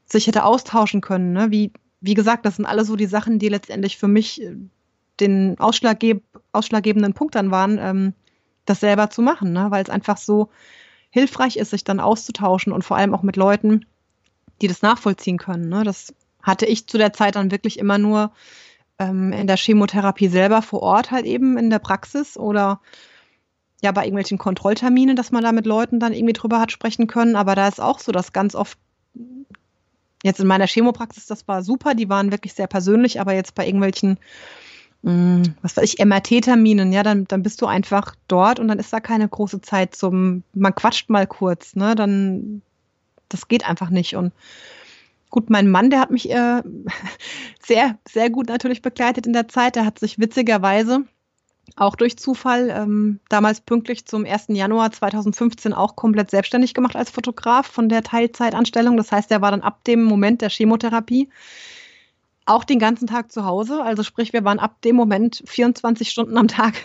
sich hätte austauschen können. Ne? Wie, wie gesagt, das sind alle so die Sachen, die letztendlich für mich äh, den ausschlaggeb ausschlaggebenden Punkt dann waren, ähm, das selber zu machen, ne? weil es einfach so hilfreich ist, sich dann auszutauschen und vor allem auch mit Leuten, die das nachvollziehen können. Ne? Das hatte ich zu der Zeit dann wirklich immer nur ähm, in der Chemotherapie selber vor Ort halt eben in der Praxis oder ja bei irgendwelchen Kontrollterminen, dass man da mit Leuten dann irgendwie drüber hat sprechen können. Aber da ist auch so, dass ganz oft jetzt in meiner Chemopraxis, das war super, die waren wirklich sehr persönlich, aber jetzt bei irgendwelchen mh, hm, was weiß ich, MRT-Terminen, ja, dann, dann bist du einfach dort und dann ist da keine große Zeit zum, man quatscht mal kurz, ne, dann, das geht einfach nicht und Gut, mein Mann, der hat mich äh, sehr, sehr gut natürlich begleitet in der Zeit. Der hat sich witzigerweise auch durch Zufall ähm, damals pünktlich zum 1. Januar 2015 auch komplett selbstständig gemacht als Fotograf von der Teilzeitanstellung. Das heißt, er war dann ab dem Moment der Chemotherapie auch den ganzen Tag zu Hause. Also sprich, wir waren ab dem Moment 24 Stunden am Tag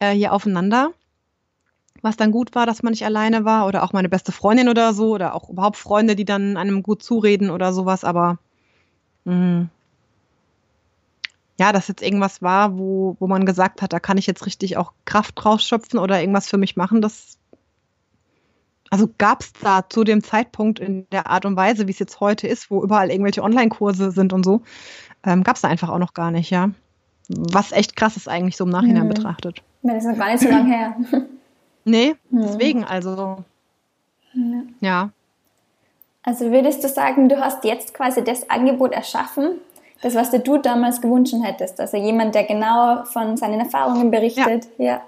äh, hier aufeinander was dann gut war, dass man nicht alleine war oder auch meine beste Freundin oder so oder auch überhaupt Freunde, die dann einem gut zureden oder sowas, aber mh, mm, ja, dass jetzt irgendwas war, wo, wo man gesagt hat, da kann ich jetzt richtig auch Kraft rausschöpfen oder irgendwas für mich machen, das also gab es da zu dem Zeitpunkt in der Art und Weise, wie es jetzt heute ist, wo überall irgendwelche Online-Kurse sind und so, ähm, gab es da einfach auch noch gar nicht, ja. Was echt krass ist eigentlich so im Nachhinein mhm. betrachtet. Das ist noch gar nicht so lange her. Nee, hm. deswegen also. Ja. ja. Also würdest du sagen, du hast jetzt quasi das Angebot erschaffen, das, was du damals gewünscht hättest? Also jemand, der genau von seinen Erfahrungen berichtet. Ja. ja.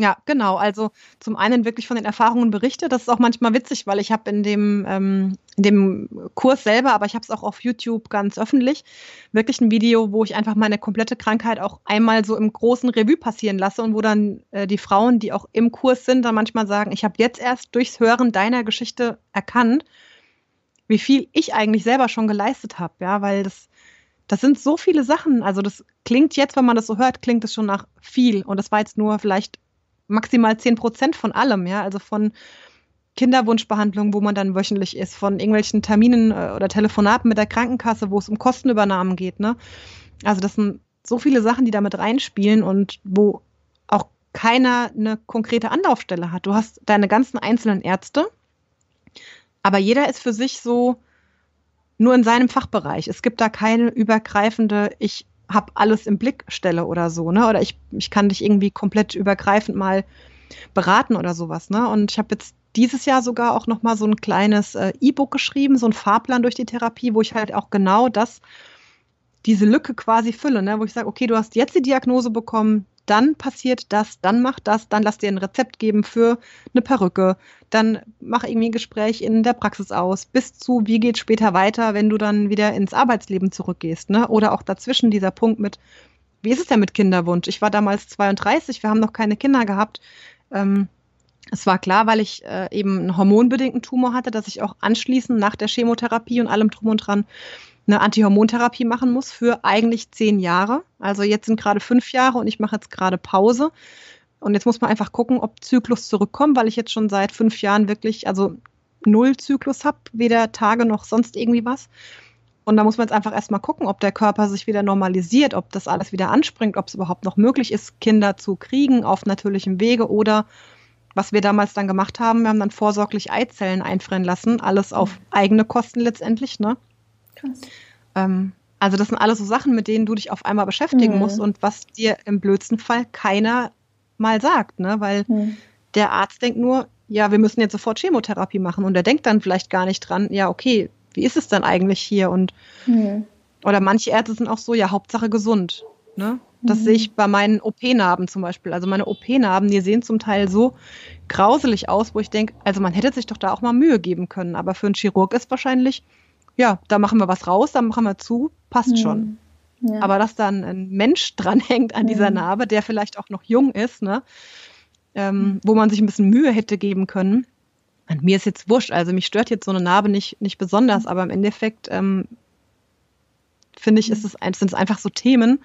Ja, genau. Also zum einen wirklich von den Erfahrungen berichte. Das ist auch manchmal witzig, weil ich habe in dem, ähm, in dem Kurs selber, aber ich habe es auch auf YouTube ganz öffentlich, wirklich ein Video, wo ich einfach meine komplette Krankheit auch einmal so im großen Revue passieren lasse und wo dann äh, die Frauen, die auch im Kurs sind, dann manchmal sagen, ich habe jetzt erst durchs Hören deiner Geschichte erkannt, wie viel ich eigentlich selber schon geleistet habe, ja, weil das das sind so viele Sachen. Also das klingt jetzt, wenn man das so hört, klingt es schon nach viel. Und das war jetzt nur vielleicht maximal 10 Prozent von allem, ja, also von Kinderwunschbehandlung, wo man dann wöchentlich ist, von irgendwelchen Terminen äh, oder Telefonaten mit der Krankenkasse, wo es um Kostenübernahmen geht, ne? Also das sind so viele Sachen, die damit reinspielen und wo auch keiner eine konkrete Anlaufstelle hat. Du hast deine ganzen einzelnen Ärzte, aber jeder ist für sich so nur in seinem Fachbereich. Es gibt da keine übergreifende, ich habe alles im Blick stelle oder so, ne? Oder ich, ich kann dich irgendwie komplett übergreifend mal beraten oder sowas, ne? Und ich habe jetzt dieses Jahr sogar auch noch mal so ein kleines äh, E-Book geschrieben, so ein Fahrplan durch die Therapie, wo ich halt auch genau das, diese Lücke quasi fülle, ne? Wo ich sage, okay, du hast jetzt die Diagnose bekommen, dann passiert das, dann mach das, dann lass dir ein Rezept geben für eine Perücke, dann mach irgendwie ein Gespräch in der Praxis aus, bis zu, wie geht später weiter, wenn du dann wieder ins Arbeitsleben zurückgehst, ne? Oder auch dazwischen dieser Punkt mit, wie ist es denn mit Kinderwunsch? Ich war damals 32, wir haben noch keine Kinder gehabt. Ähm, es war klar, weil ich äh, eben einen hormonbedingten Tumor hatte, dass ich auch anschließend nach der Chemotherapie und allem drum und dran eine Antihormontherapie machen muss für eigentlich zehn Jahre. Also jetzt sind gerade fünf Jahre und ich mache jetzt gerade Pause. Und jetzt muss man einfach gucken, ob Zyklus zurückkommt, weil ich jetzt schon seit fünf Jahren wirklich, also null Zyklus habe, weder Tage noch sonst irgendwie was. Und da muss man jetzt einfach erstmal gucken, ob der Körper sich wieder normalisiert, ob das alles wieder anspringt, ob es überhaupt noch möglich ist, Kinder zu kriegen auf natürlichem Wege oder was wir damals dann gemacht haben, wir haben dann vorsorglich Eizellen einfrieren lassen, alles auf eigene Kosten letztendlich, ne? Krass. Ähm, also das sind alles so Sachen, mit denen du dich auf einmal beschäftigen mhm. musst und was dir im blödsten Fall keiner mal sagt, ne? Weil mhm. der Arzt denkt nur, ja, wir müssen jetzt sofort Chemotherapie machen und er denkt dann vielleicht gar nicht dran, ja, okay, wie ist es denn eigentlich hier? Und mhm. oder manche Ärzte sind auch so, ja, Hauptsache gesund. Ne? Das mhm. sehe ich bei meinen OP-Narben zum Beispiel. Also meine OP-Narben, die sehen zum Teil so grauselig aus, wo ich denke, also man hätte sich doch da auch mal Mühe geben können. Aber für einen Chirurg ist wahrscheinlich ja, da machen wir was raus, dann machen wir zu, passt mhm. schon. Ja. Aber dass dann ein Mensch dranhängt an dieser Narbe, der vielleicht auch noch jung ist, ne, ähm, mhm. wo man sich ein bisschen Mühe hätte geben können. Und mir ist jetzt wurscht, also mich stört jetzt so eine Narbe nicht, nicht besonders, aber im Endeffekt ähm, finde ich, ist es, sind es einfach so Themen,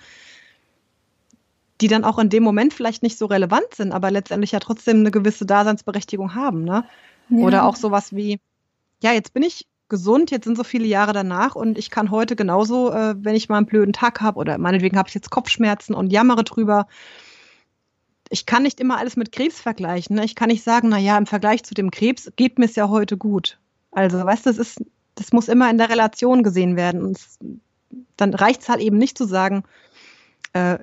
die dann auch in dem Moment vielleicht nicht so relevant sind, aber letztendlich ja trotzdem eine gewisse Daseinsberechtigung haben. Ne? Ja. Oder auch sowas wie, ja, jetzt bin ich gesund, jetzt sind so viele Jahre danach und ich kann heute genauso, äh, wenn ich mal einen blöden Tag habe oder meinetwegen habe ich jetzt Kopfschmerzen und jammere drüber. Ich kann nicht immer alles mit Krebs vergleichen. Ne? Ich kann nicht sagen, na ja, im Vergleich zu dem Krebs geht mir es ja heute gut. Also, weißt du, das das muss immer in der Relation gesehen werden. Und dann reicht es halt eben nicht zu sagen, äh,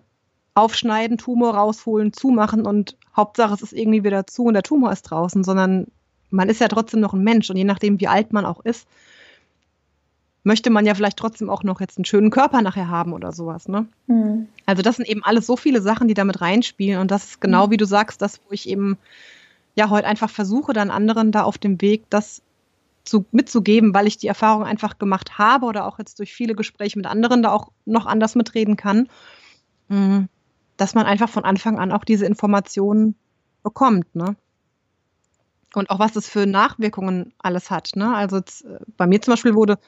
aufschneiden, Tumor rausholen, zumachen und Hauptsache es ist irgendwie wieder zu und der Tumor ist draußen, sondern man ist ja trotzdem noch ein Mensch und je nachdem, wie alt man auch ist, möchte man ja vielleicht trotzdem auch noch jetzt einen schönen Körper nachher haben oder sowas. Ne? Mhm. Also das sind eben alles so viele Sachen, die damit reinspielen und das ist genau, mhm. wie du sagst, das, wo ich eben ja heute einfach versuche, dann anderen da auf dem Weg das zu, mitzugeben, weil ich die Erfahrung einfach gemacht habe oder auch jetzt durch viele Gespräche mit anderen da auch noch anders mitreden kann, mhm. dass man einfach von Anfang an auch diese Informationen bekommt. Ne? Und auch was das für Nachwirkungen alles hat. Ne? Also äh, bei mir zum Beispiel wurde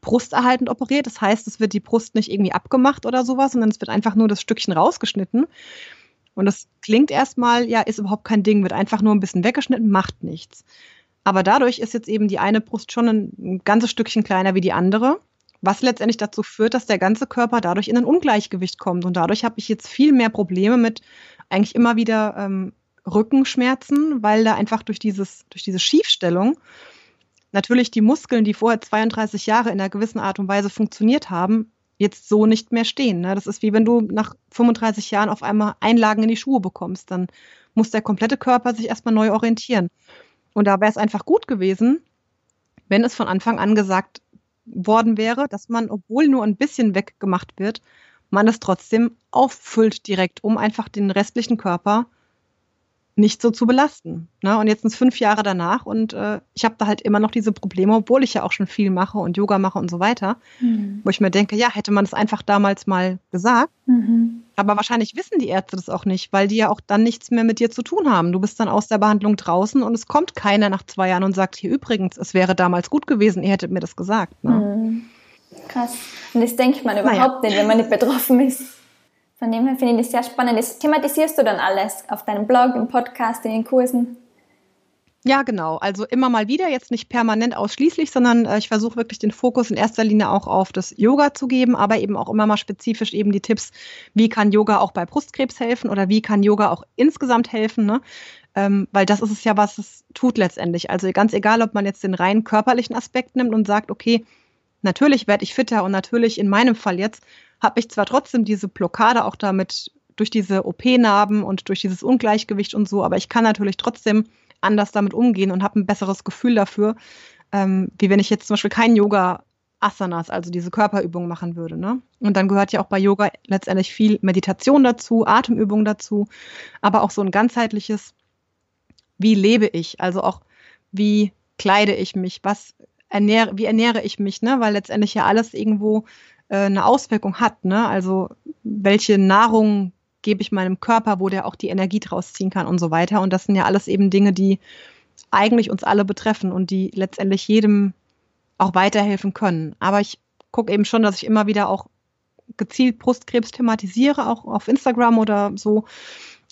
brusterhaltend operiert. Das heißt, es wird die Brust nicht irgendwie abgemacht oder sowas, sondern es wird einfach nur das Stückchen rausgeschnitten. Und das klingt erstmal, ja, ist überhaupt kein Ding, wird einfach nur ein bisschen weggeschnitten, macht nichts. Aber dadurch ist jetzt eben die eine Brust schon ein, ein ganzes Stückchen kleiner wie die andere, was letztendlich dazu führt, dass der ganze Körper dadurch in ein Ungleichgewicht kommt. Und dadurch habe ich jetzt viel mehr Probleme mit eigentlich immer wieder ähm, Rückenschmerzen, weil da einfach durch, dieses, durch diese Schiefstellung natürlich die Muskeln, die vorher 32 Jahre in einer gewissen Art und Weise funktioniert haben, jetzt so nicht mehr stehen. Ne? Das ist wie wenn du nach 35 Jahren auf einmal Einlagen in die Schuhe bekommst. Dann muss der komplette Körper sich erstmal neu orientieren. Und da wäre es einfach gut gewesen, wenn es von Anfang an gesagt worden wäre, dass man, obwohl nur ein bisschen weggemacht wird, man es trotzdem auffüllt direkt, um einfach den restlichen Körper nicht so zu belasten. Ne? Und jetzt sind es fünf Jahre danach und äh, ich habe da halt immer noch diese Probleme, obwohl ich ja auch schon viel mache und Yoga mache und so weiter, mhm. wo ich mir denke, ja, hätte man es einfach damals mal gesagt. Mhm. Aber wahrscheinlich wissen die Ärzte das auch nicht, weil die ja auch dann nichts mehr mit dir zu tun haben. Du bist dann aus der Behandlung draußen und es kommt keiner nach zwei Jahren und sagt, hier übrigens, es wäre damals gut gewesen, ihr hättet mir das gesagt. Ne? Mhm. Krass. Und das denkt man überhaupt naja. nicht, wenn man nicht betroffen ist. Von dem her finde ich das sehr spannend. Das thematisierst du dann alles auf deinem Blog, im Podcast, in den Kursen? Ja, genau. Also immer mal wieder, jetzt nicht permanent ausschließlich, sondern äh, ich versuche wirklich den Fokus in erster Linie auch auf das Yoga zu geben, aber eben auch immer mal spezifisch eben die Tipps, wie kann Yoga auch bei Brustkrebs helfen oder wie kann Yoga auch insgesamt helfen, ne? Ähm, weil das ist es ja, was es tut letztendlich. Also ganz egal, ob man jetzt den rein körperlichen Aspekt nimmt und sagt, okay, natürlich werde ich fitter und natürlich in meinem Fall jetzt habe ich zwar trotzdem diese Blockade auch damit durch diese OP-Narben und durch dieses Ungleichgewicht und so, aber ich kann natürlich trotzdem anders damit umgehen und habe ein besseres Gefühl dafür, ähm, wie wenn ich jetzt zum Beispiel kein Yoga Asanas, also diese Körperübung machen würde. Ne? Und dann gehört ja auch bei Yoga letztendlich viel Meditation dazu, Atemübung dazu, aber auch so ein ganzheitliches, wie lebe ich, also auch wie kleide ich mich, was ernähre, wie ernähre ich mich, ne? Weil letztendlich ja alles irgendwo äh, eine Auswirkung hat. Ne? Also welche Nahrung gebe ich meinem Körper, wo der auch die Energie draus ziehen kann und so weiter. Und das sind ja alles eben Dinge, die eigentlich uns alle betreffen und die letztendlich jedem auch weiterhelfen können. Aber ich gucke eben schon, dass ich immer wieder auch gezielt Brustkrebs thematisiere, auch auf Instagram oder so,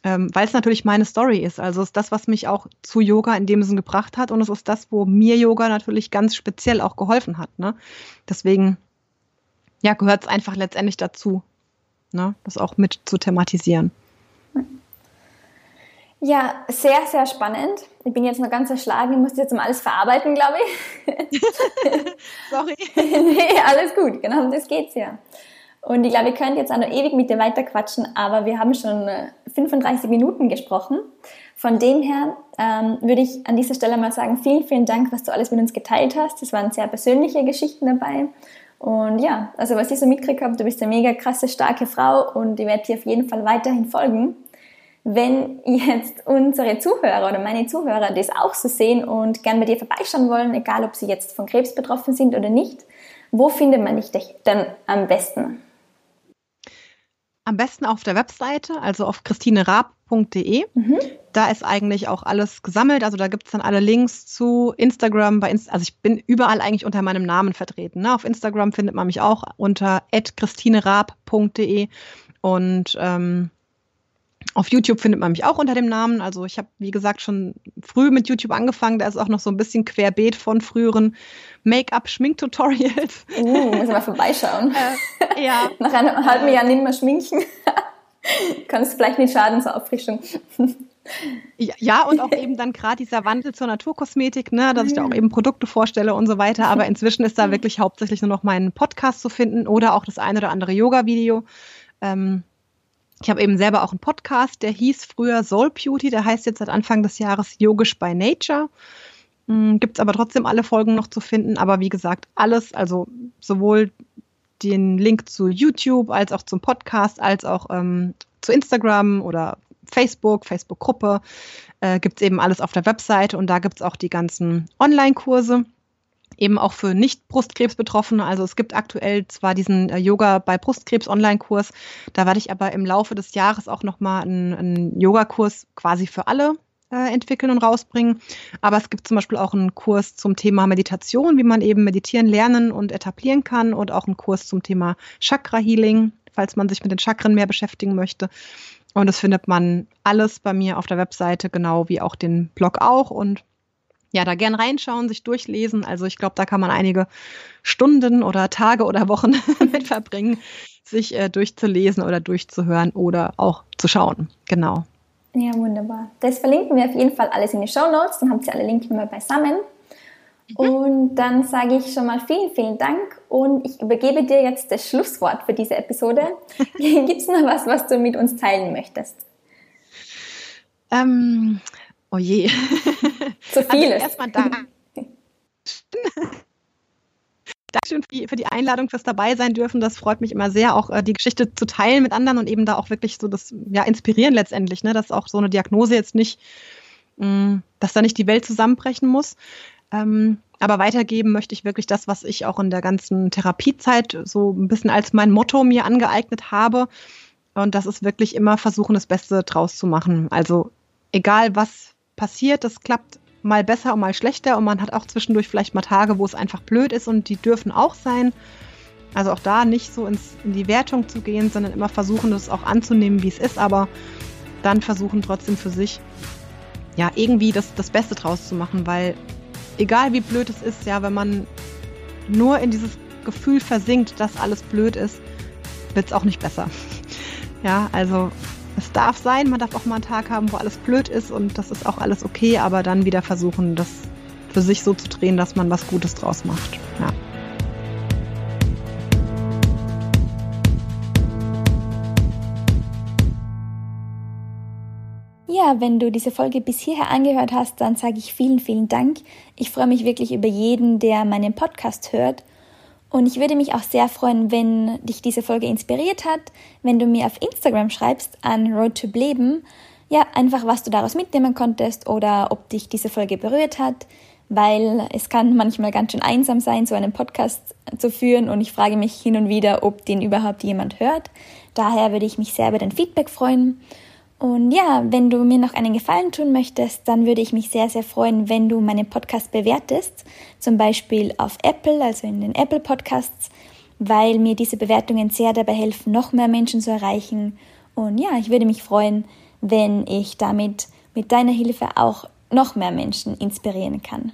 ähm, weil es natürlich meine Story ist. Also ist das, was mich auch zu Yoga in dem Sinn gebracht hat und es ist das, wo mir Yoga natürlich ganz speziell auch geholfen hat. Ne? Deswegen ja, gehört es einfach letztendlich dazu, ne, das auch mit zu thematisieren. Ja, sehr, sehr spannend. Ich bin jetzt noch ganz erschlagen, ich muss jetzt mal alles verarbeiten, glaube ich. Sorry. nee, alles gut, genau, um das geht's ja. Und ich glaube, ich könnte jetzt auch noch ewig mit dir weiterquatschen, aber wir haben schon 35 äh, Minuten gesprochen. Von dem her ähm, würde ich an dieser Stelle mal sagen, vielen, vielen Dank, was du alles mit uns geteilt hast. Es waren sehr persönliche Geschichten dabei. Und ja, also was ich so mitgekriegt habe, du bist eine mega krasse, starke Frau und ich werde dir auf jeden Fall weiterhin folgen. Wenn jetzt unsere Zuhörer oder meine Zuhörer das auch so sehen und gern bei dir vorbeischauen wollen, egal ob sie jetzt von Krebs betroffen sind oder nicht, wo findet man dich denn am besten? Am besten auf der Webseite, also auf christinerab.de. Mhm. Da ist eigentlich auch alles gesammelt. Also da gibt es dann alle Links zu Instagram. Bei Inst also ich bin überall eigentlich unter meinem Namen vertreten. Ne? Auf Instagram findet man mich auch unter christinerab.de. Und ähm, auf YouTube findet man mich auch unter dem Namen. Also ich habe, wie gesagt, schon früh mit YouTube angefangen. Da ist auch noch so ein bisschen querbeet von früheren Make-up-Schminktutorials. Uh, muss ich mal vorbeischauen. Äh, ja. Nach einem halben Jahr nicht mehr schminken. Kann es vielleicht nicht schaden zur Auffrischung. Ja, und auch eben dann gerade dieser Wandel zur Naturkosmetik, ne, dass ich da auch eben Produkte vorstelle und so weiter. Aber inzwischen ist da wirklich hauptsächlich nur noch mein Podcast zu finden oder auch das eine oder andere Yoga-Video. Ähm, ich habe eben selber auch einen Podcast, der hieß früher Soul Beauty, der heißt jetzt seit Anfang des Jahres Yogisch by Nature. Hm, Gibt es aber trotzdem alle Folgen noch zu finden. Aber wie gesagt, alles, also sowohl den Link zu YouTube als auch zum Podcast, als auch ähm, zu Instagram oder Facebook, Facebook-Gruppe, äh, gibt es eben alles auf der Webseite und da gibt es auch die ganzen Online-Kurse eben auch für Nicht-Brustkrebs-Betroffene. Also es gibt aktuell zwar diesen äh, Yoga bei Brustkrebs-Online-Kurs, da werde ich aber im Laufe des Jahres auch nochmal einen, einen Yoga-Kurs quasi für alle äh, entwickeln und rausbringen. Aber es gibt zum Beispiel auch einen Kurs zum Thema Meditation, wie man eben meditieren lernen und etablieren kann und auch einen Kurs zum Thema Chakra-Healing, falls man sich mit den Chakren mehr beschäftigen möchte. Und das findet man alles bei mir auf der Webseite, genau wie auch den Blog auch. Und ja, da gern reinschauen, sich durchlesen. Also ich glaube, da kann man einige Stunden oder Tage oder Wochen mit verbringen, sich äh, durchzulesen oder durchzuhören oder auch zu schauen. Genau. Ja, wunderbar. Das verlinken wir auf jeden Fall alles in die Show Notes. Dann habt ihr alle Links mal beisammen. Mhm. Und dann sage ich schon mal vielen, vielen Dank und ich übergebe dir jetzt das Schlusswort für diese Episode. Gibt es noch was, was du mit uns teilen möchtest? Ähm, oh je. Zu vieles. Also erstmal Dank. Dankeschön für die, Einladung, fürs dabei sein dürfen. Das freut mich immer sehr, auch äh, die Geschichte zu teilen mit anderen und eben da auch wirklich so das ja inspirieren letztendlich, ne, dass auch so eine Diagnose jetzt nicht, mm, dass da nicht die Welt zusammenbrechen muss. Ähm, aber weitergeben möchte ich wirklich das, was ich auch in der ganzen Therapiezeit so ein bisschen als mein Motto mir angeeignet habe. Und das ist wirklich immer versuchen, das Beste draus zu machen. Also egal was passiert, das klappt mal besser und mal schlechter und man hat auch zwischendurch vielleicht mal Tage, wo es einfach blöd ist und die dürfen auch sein. Also auch da nicht so ins, in die Wertung zu gehen, sondern immer versuchen, das auch anzunehmen, wie es ist, aber dann versuchen trotzdem für sich, ja, irgendwie das, das Beste draus zu machen, weil egal wie blöd es ist, ja, wenn man nur in dieses Gefühl versinkt, dass alles blöd ist, wird es auch nicht besser. Ja, also es darf sein, man darf auch mal einen Tag haben, wo alles blöd ist und das ist auch alles okay, aber dann wieder versuchen, das für sich so zu drehen, dass man was Gutes draus macht. Ja. Ja, wenn du diese Folge bis hierher angehört hast, dann sage ich vielen, vielen Dank. Ich freue mich wirklich über jeden, der meinen Podcast hört und ich würde mich auch sehr freuen, wenn dich diese Folge inspiriert hat, wenn du mir auf Instagram schreibst an Road to Leben, ja, einfach was du daraus mitnehmen konntest oder ob dich diese Folge berührt hat, weil es kann manchmal ganz schön einsam sein, so einen Podcast zu führen und ich frage mich hin und wieder, ob den überhaupt jemand hört. Daher würde ich mich sehr über dein Feedback freuen. Und ja, wenn du mir noch einen Gefallen tun möchtest, dann würde ich mich sehr, sehr freuen, wenn du meinen Podcast bewertest. Zum Beispiel auf Apple, also in den Apple Podcasts, weil mir diese Bewertungen sehr dabei helfen, noch mehr Menschen zu erreichen. Und ja, ich würde mich freuen, wenn ich damit mit deiner Hilfe auch noch mehr Menschen inspirieren kann.